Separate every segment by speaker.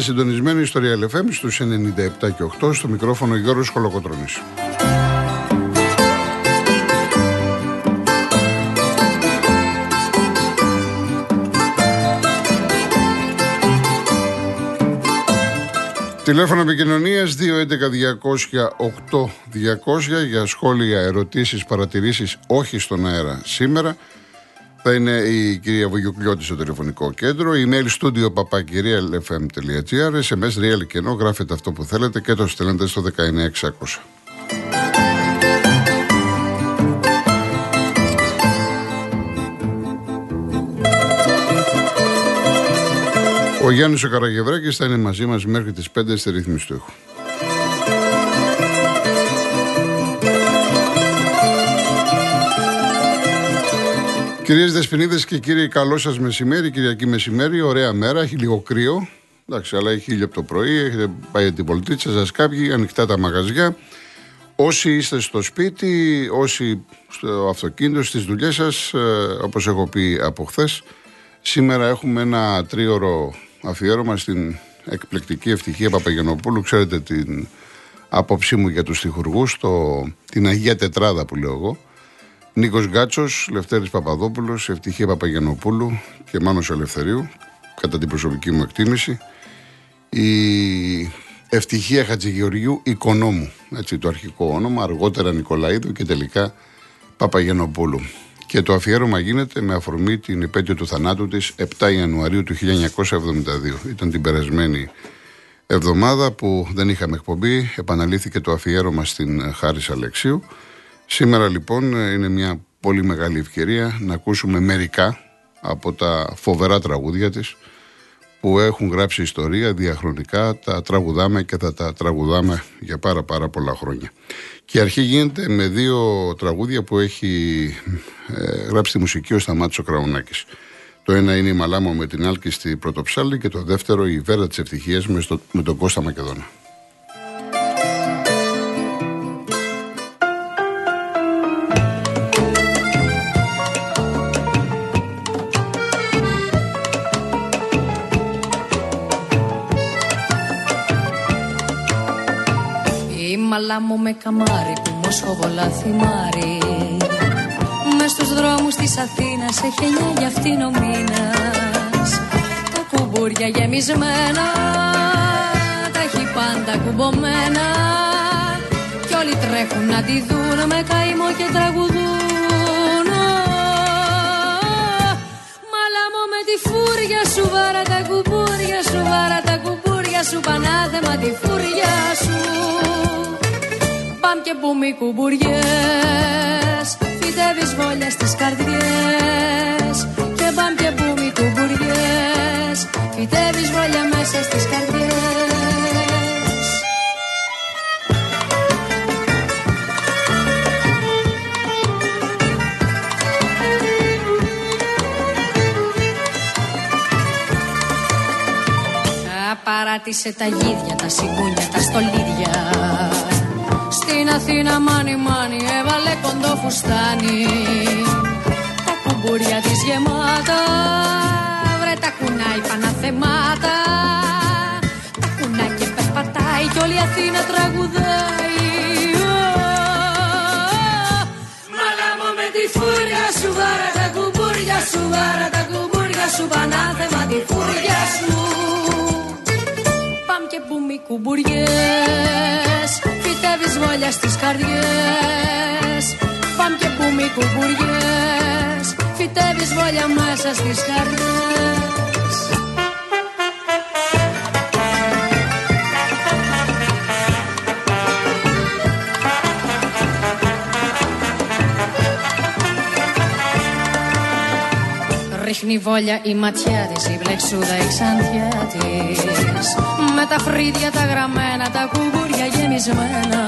Speaker 1: Είστε συντονισμένοι στο Real FM στους 97 και 8 στο μικρόφωνο Γιώργος Χολοκοτρώνης. Τηλέφωνο επικοινωνίας 211-200-8200 για σχόλια, ερωτήσεις, παρατηρήσεις, όχι στον αέρα σήμερα. Θα είναι η κυρία Βουγιουκλιώτης στο τηλεφωνικό κέντρο. Email studio papakirialfm.gr. SMS real και ενώ γράφετε αυτό που θέλετε και το στέλνετε στο 19600. Ο Γιάννης ο Καραγευράκης θα είναι μαζί μας μέχρι τις 5 στη ρύθμιση του ήχου. Κυρίες Δεσποινίδες και κύριοι, καλό σας μεσημέρι, Κυριακή μεσημέρι. Ωραία μέρα, έχει λίγο κρύο. Εντάξει, αλλά έχει ήλιο από το πρωί. Έχετε πάει την πολιτίτσα σας κάποιοι, ανοιχτά τα μαγαζιά. Όσοι είστε στο σπίτι, όσοι στο αυτοκίνητο, στις δουλειές σας, ε, όπως έχω πει από χθες, σήμερα έχουμε ένα τρίωρο αφιέρωμα στην εκπληκτική ευτυχία Παπαγενοπούλου. Ξέρετε την άποψή μου για τους τυχουργού, την Αγία Τετράδα που λέω εγώ. Νίκος Γκάτσος, Λευτέρης Παπαδόπουλος, Ευτυχία Παπαγενοπούλου και Μάνος Ελευθερίου, κατά την προσωπική μου εκτίμηση. Η Ευτυχία Χατζηγεωργιού Οικονόμου, έτσι το αρχικό όνομα, αργότερα Νικολαίδου και τελικά Παπαγενοπούλου. Και το αφιέρωμα γίνεται με αφορμή την επέτειο του θανάτου της 7 Ιανουαρίου του 1972. Ήταν την περασμένη εβδομάδα που δεν είχαμε εκπομπή, επαναλήθηκε το αφιέρωμα στην Χάρης Αλεξίου. Σήμερα λοιπόν είναι μια πολύ μεγάλη ευκαιρία να ακούσουμε μερικά από τα φοβερά τραγούδια της που έχουν γράψει ιστορία διαχρονικά, τα τραγουδάμε και θα τα τραγουδάμε για πάρα πάρα πολλά χρόνια. Και η αρχή γίνεται με δύο τραγούδια που έχει ε, γράψει τη μουσική ο Σταμάτης ο Κραουνάκης. Το ένα είναι η Μαλάμο με την Άλκη Πρωτοψάλη και το δεύτερο η Βέρα της Ευτυχίας με, με τον Κώστα Μακεδόνα.
Speaker 2: Μαλά μου με καμάρι που μοσχοβολά θυμάρι μες στους δρόμους της Αθήνας έχει εννιά για αυτήν ο μήνας. Τα κουμπούρια γεμισμένα Τα έχει πάντα κουμπωμένα. Κι όλοι τρέχουν να τη δουν με καημό και τραγουδούν. Μαλά μου με τη φούρια σου βάρα τα κουμπούρια σου βάρα τα κουμπούρια σου πανάθεμα τη φούρια σου Παμ και μπούμι κουμπουριές Φυτεύεις βόλια στις καρδιές. Και παμ και μπούμι κουμπουριές Φυτεύεις βόλια μέσα στις καρδιές. Παράτησε τα γίδια, τα σιγούνια, τα στολίδια στην Αθήνα μάνι μάνι έβαλε κοντό φουστάνι. Τα κουμπούρια της γεμάτα Βρε τα κουνάει παναθεμάτα Τα κουνάει και περπατάει Κι όλη η Αθήνα τραγουδάει. Μαλάμω με τη φούρια σου Βάρα τα κουμπούρια σου Βάρα τα κουμπούρια σου Πανάθεμα τη φούρια σου. Παμ και μπούμι κουμπουριές Φυτεύεις βόλια στις καρδιές. Παμ και πούμε κουμπουριές Φυτεύεις βόλια μέσα στις καρδιές Ρίχνει βόλια η ματιά της, η μπλεξούδα η ξανθιά της. Με τα φρύδια τα γραμμένα, τα κουμπούρια γεμισμένα.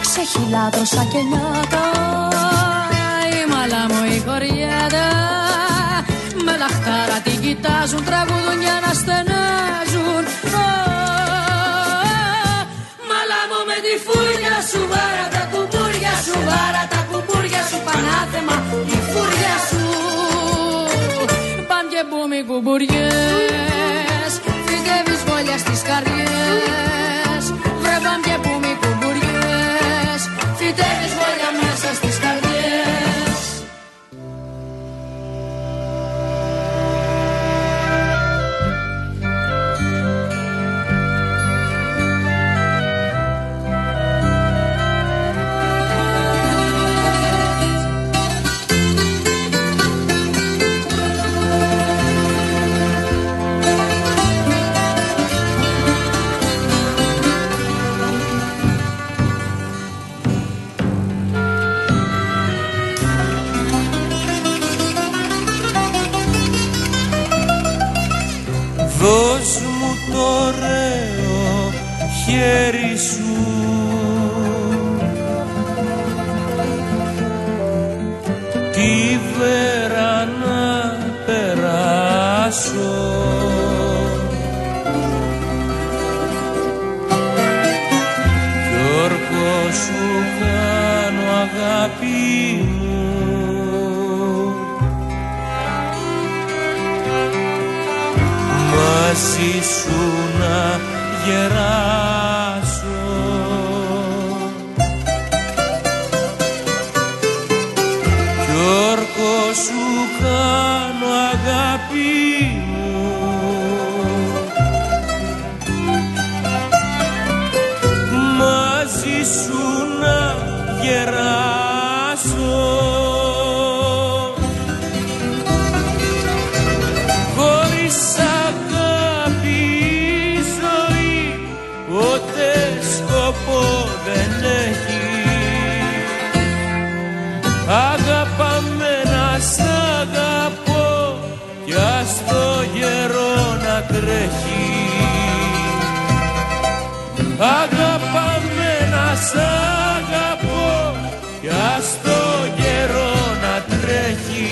Speaker 2: Ξεχυλάτω σαν κενιάτα, η μαλά μου η χωριέτα. Με λαχτάρα την κοιτάζουν, τραγουδούν για να στενάζουν. Μαλά μου με τη φούρια σου, βάρα και
Speaker 3: μαζί σου να γεράσω τρέχει. Αγαπάμε να σ' αγαπώ κι ας το γερό να τρέχει.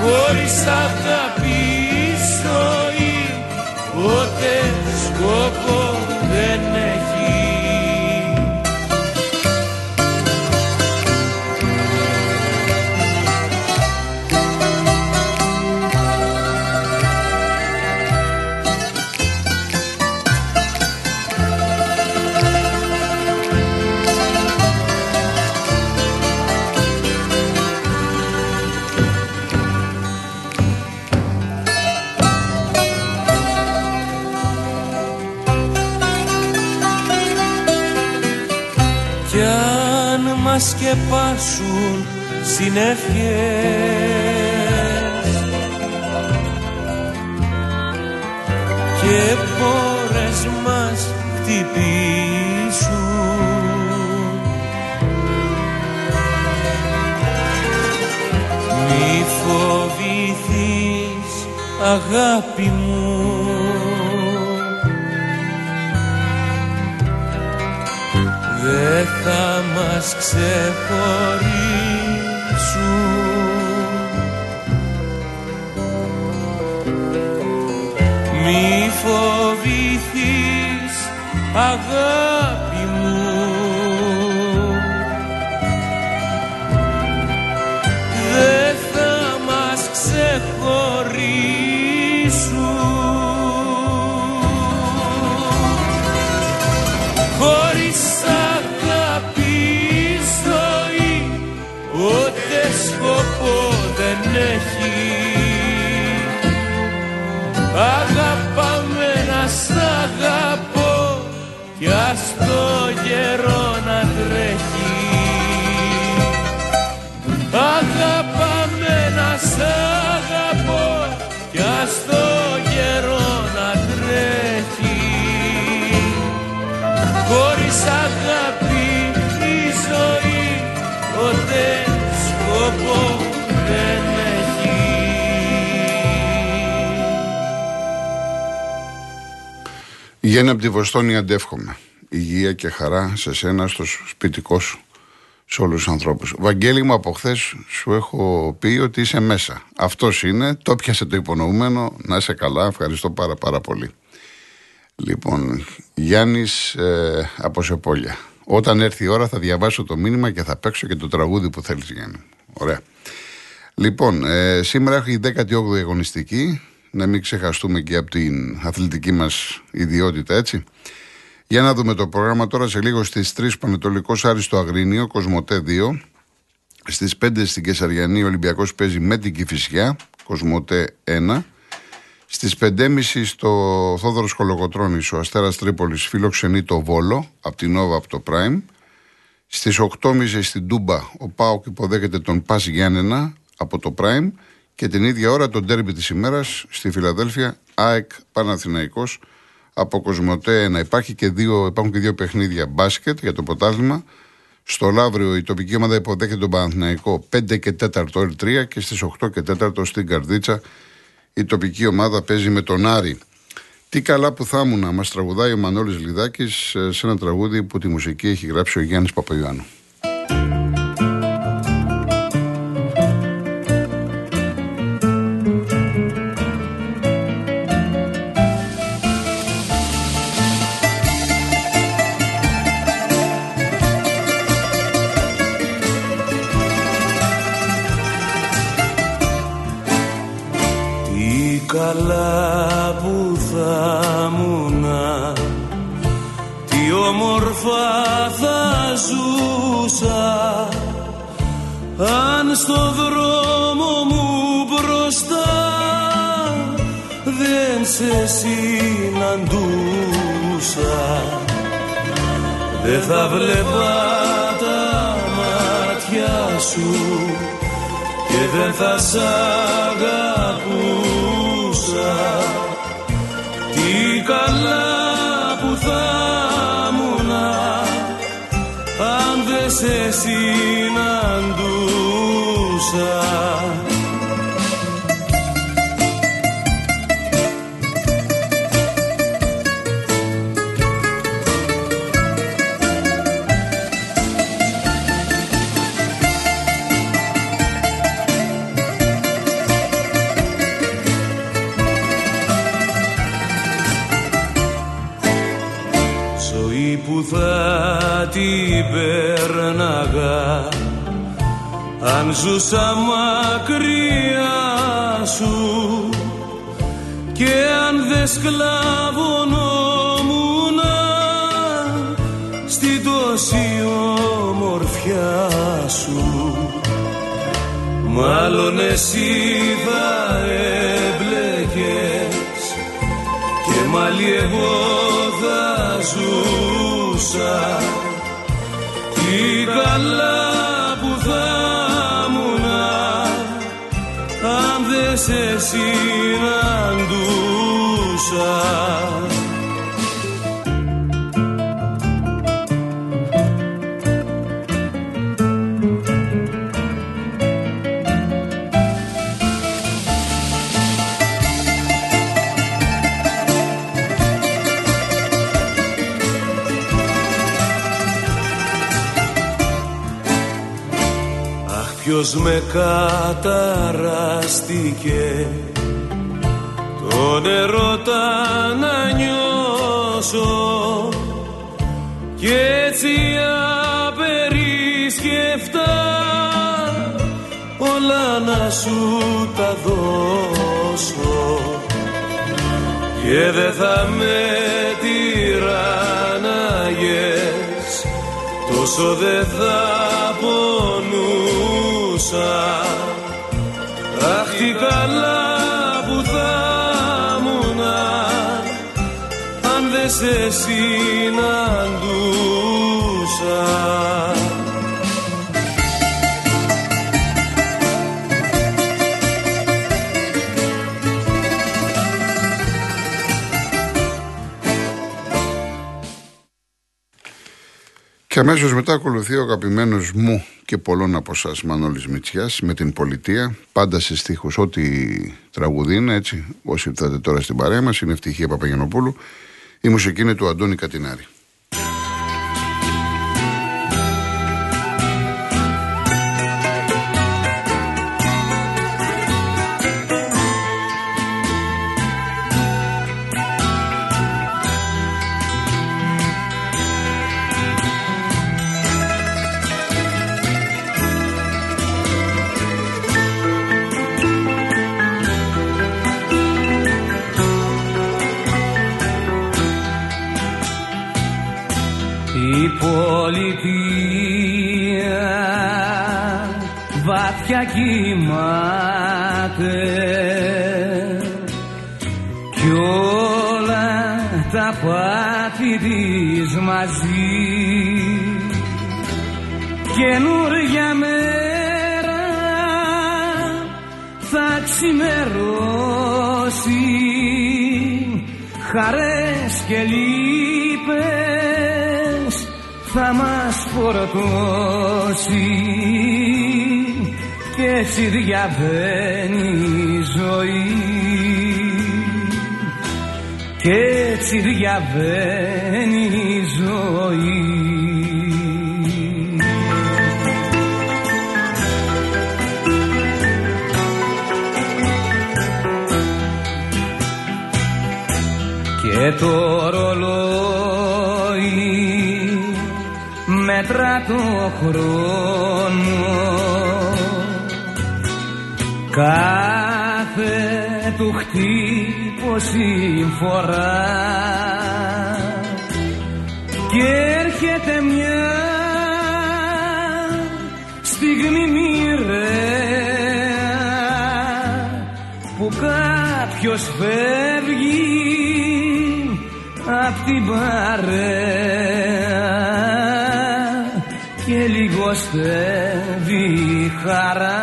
Speaker 3: Χωρίς αγάπη αν μας σκεπάσουν συνέφιες και πόρες μας χτυπήσουν. Μη φοβηθείς αγάπη μου θα μας ξεχωρίσουν. Μη φοβηθείς αγάπη μου το γερό να τρέχει. Αγαπάμε να σ' αγαπώ Κι ας το γερό να τρέχει. Χωρίς αγάπη η ζωή ποτέ σκοπό δεν έχει.
Speaker 1: Γέννα από τη Βοστόνη αντεύχομαι. Υγεία και χαρά σε σένα, στο σπιτικό σου, σε όλους τους ανθρώπους. Βαγγέλη μου, από χθες σου έχω πει ότι είσαι μέσα. Αυτός είναι. Το πιάσε το υπονοούμενο. Να είσαι καλά. Ευχαριστώ πάρα πάρα πολύ. Λοιπόν, Γιάννης ε, από Σεπόλια. Όταν έρθει η ώρα θα διαβάσω το μήνυμα και θα παίξω και το τραγούδι που θέλεις, Γιάννη. Ωραία. Λοιπόν, ε, σήμερα έχει η 18η αγωνιστική. Να μην ξεχαστούμε και από την αθλητική μας ιδιότητα, έτσι. Για να δούμε το πρόγραμμα τώρα σε λίγο στις 3 Πανετολικός Άρη στο Αγρίνιο, Κοσμοτέ 2. Στις 5 στην Κεσαριανή ο Ολυμπιακός παίζει με την Κυφυσιά, Κοσμοτέ 1. Στις 5.30 στο Θόδωρος Κολοκοτρόνη ο Αστέρας Τρίπολης φιλοξενεί το Βόλο από την Νόβα από το Prime. Στις 8.30 στην Τούμπα ο Πάοκ υποδέχεται τον Πας Γιάννενα από το Prime. Και την ίδια ώρα το ντέρμπι της ημέρας στη Φιλαδέλφια ΑΕΚ Παναθηναϊκός από Κοσμοτέ 1. Υπάρχει και δύο, υπάρχουν και δύο παιχνίδια μπάσκετ για το πρωτάθλημα. Στο Λαύριο η τοπική ομάδα υποδέχεται τον Παναθηναϊκό 5 και 4 L3 και στις 8 και 4 στην Καρδίτσα η τοπική ομάδα παίζει με τον Άρη. Τι καλά που θα ήμουν να μας τραγουδάει ο Μανώλης Λιδάκης ε, σε ένα τραγούδι που τη μουσική έχει γράψει ο Γιάννης Παπαϊωάννου.
Speaker 3: Ζούσα αν στο δρόμο μου μπροστά δεν σε συναντούσα δεν θα βλέπα τα μάτια σου και δεν θα σ' τι καλά σε συναντούσα ζούσα μακριά σου. Και αν δεν σκλαβωνόμουνα στην τόση ομορφιά σου. Μάλλον εσύ θα έμπλεκες και μάλλον εγώ θα ζούσα. Τι καλά συναντούσα Ποιος με καταραστήκε το νερό να νιώσω και έτσι απερίσκεφτα όλα να σου τα δώσω. Και δεν θα με τυραννάγες τόσο δεν θα πονούν Αχ τι καλά που θα ήμουνα αν δεν σε συναντούσα
Speaker 1: Και αμέσως μετά ακολουθεί ο αγαπημένος μου και πολλών από εσά Μανώλης Μητσιάς με την πολιτεία. Πάντα σε στίχους, ό,τι τραγουδί είναι έτσι. Όσοι ήρθατε τώρα στην παρέα μας, είναι ευτυχία Παπαγενοπούλου. Η μουσική είναι του Αντώνη Κατινάρη.
Speaker 4: Βαθιά κοιμάται. Κι όλα τα πάθη της μαζί. Καινούρια μέρα θα ξημερώσει χαρές και λύπες φορτώσει. Και έτσι διαβαίνει η ζωή. Και έτσι διαβαίνει η ζωή. Και το ρολόι μέτρα το χρόνο. Κάθε του χτύπω συμφορά. Και έρχεται μια στιγμή μοιραία που κάποιος φεύγει απ' την παρέα και λιγοστεύει η χαρά.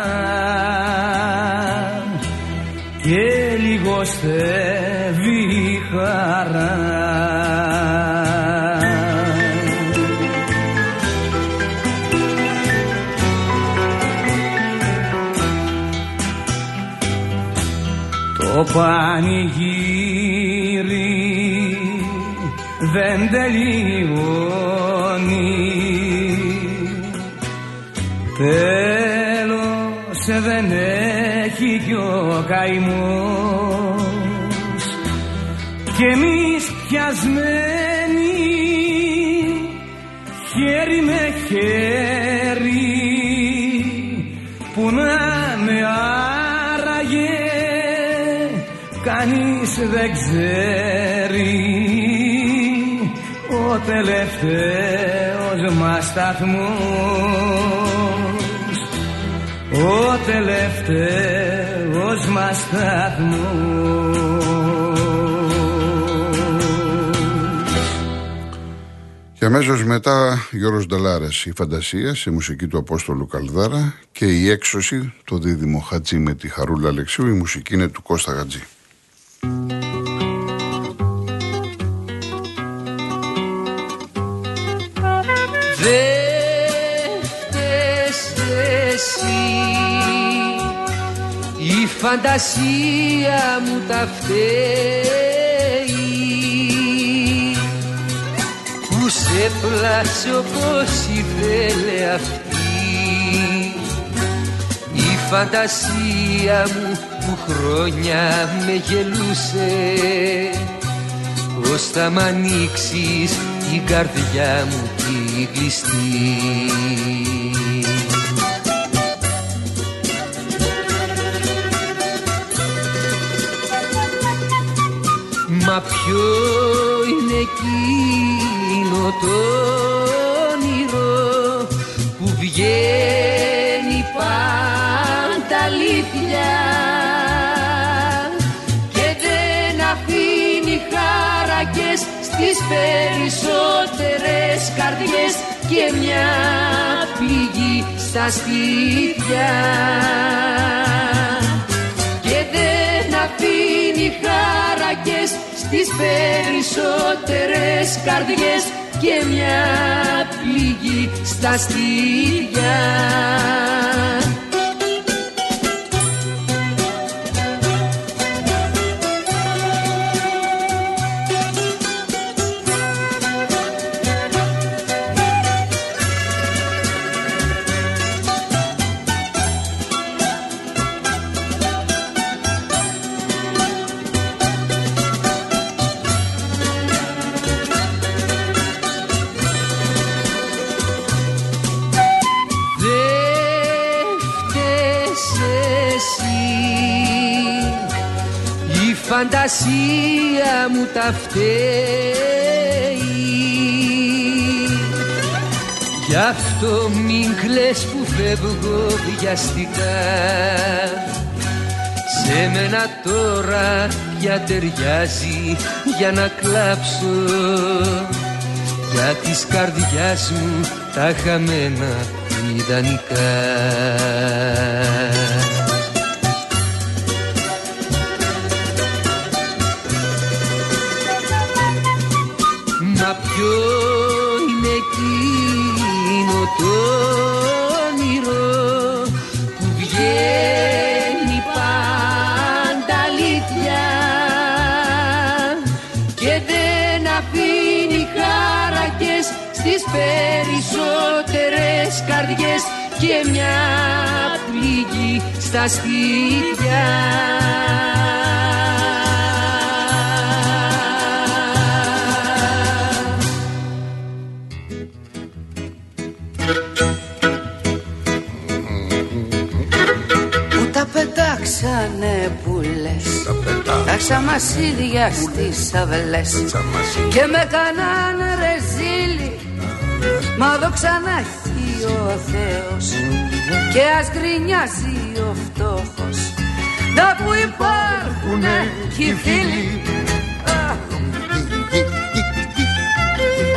Speaker 4: Και λιγοστεύει η χαρά. Το πανηγύρι ο καημός και εμείς πιασμένοι χέρι με χέρι που να με άραγε κανείς δεν ξέρει. Ο τελευταίος μας σταθμός ο τελευταίος μας σταθμός
Speaker 1: Και αμέσως μετά Γιώργος Νταλάρας, η φαντασία σε μουσική του Απόστολου Καλδάρα και η έξωση, το δίδυμο Χατζή με τη Χαρούλα Αλεξίου, η μουσική είναι του Κώστα Χατζή.
Speaker 5: Φαντασία μου τα φταίει. Που σε πλάσε όπως ήθελε αυτή. Η φαντασία μου που χρόνια με γελούσε. Πως θα μ' ανοίξεις την καρδιά μου τη κλειστή Μα ποιο είναι εκείνο το όνειρο που βγαίνει πάντα αλήθεια και δεν αφήνει χάρακες στις περισσότερες καρδιές και μια πληγή στα σπίτια. Και δεν αφήνει χάρακες στις περισσότερες καρδιές και μια πληγή στα στήθια. Τα φταίει. Γι' αυτό μην κλαις που φεύγω βιαστικά. Σε μένα τώρα πια ταιριάζει για να κλάψω. Για της καρδιάς μου τα χαμένα ιδανικά.
Speaker 6: Περισσότερες καρδιές και μια πληγή στα σπίτια. Που τα πετάξανε που λες. Τα ξαμασίδια στις αυλές Και με κανάνε ρεζίλι. Μα εδώ ξανά έχει ο Θεός. Και ας γκρινιάζει ο φτώχος. Να που υπάρχουνε κι οι φίλοι.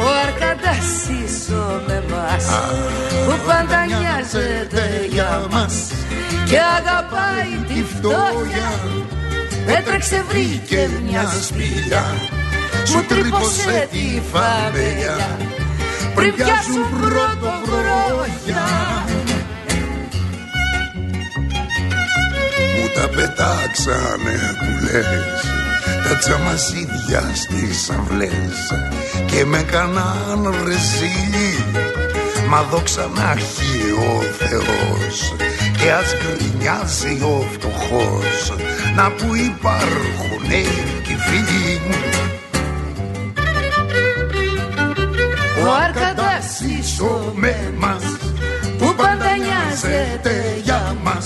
Speaker 6: Ο Αρκαντάς ίσο με μας Που πάντα νοιάζεται για μας. Και αγαπάει τη φτώχεια. Έτρεξε βρήκε μια σπηλιά. Μου τρύπωσε τη φαμελιά Πριν πιάσουν πρώτο βρόχια
Speaker 7: Μου τα πετάξανε που λες. Τα τσαμασίδια στις αυλές. Και με κανάν ρεζίλι Μα δόξα να έχει ο Θεός. Και ας γκρινιάζει ο φτωχός. Να που υπάρχουνε και φίλοι
Speaker 6: Ο Αρκαντάς ίσο
Speaker 7: με μας
Speaker 6: Που πάντα νοιάζεται για
Speaker 7: μας.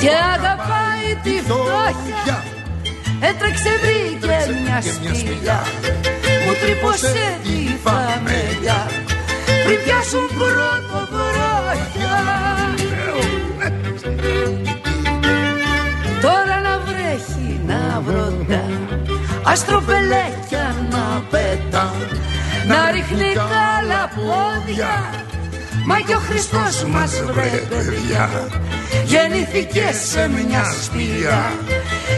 Speaker 6: Και αγαπάει τη φτώχεια Έτρεξε βρήκε μια σπηλιά Μου τρύπωσε τη φαμελιά Πριν πιάσουν πρώτο βρόχια Τώρα να βρέχει να βροντά Αστροπελέκια να πετά Να ρίχνει κάλα πόδια. Μα και ο Χριστός μας βρε παιδιά. Γεννήθηκε σε μια σπηλιά.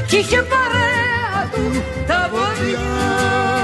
Speaker 6: Κι είχε παρέα του τα πόδια